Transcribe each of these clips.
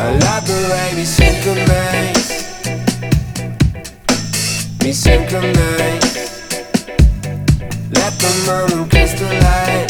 Elaborate, we synchronize We synchronize Let the moment crystallize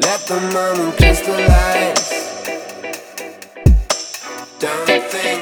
Let the moment crystallize. Don't think.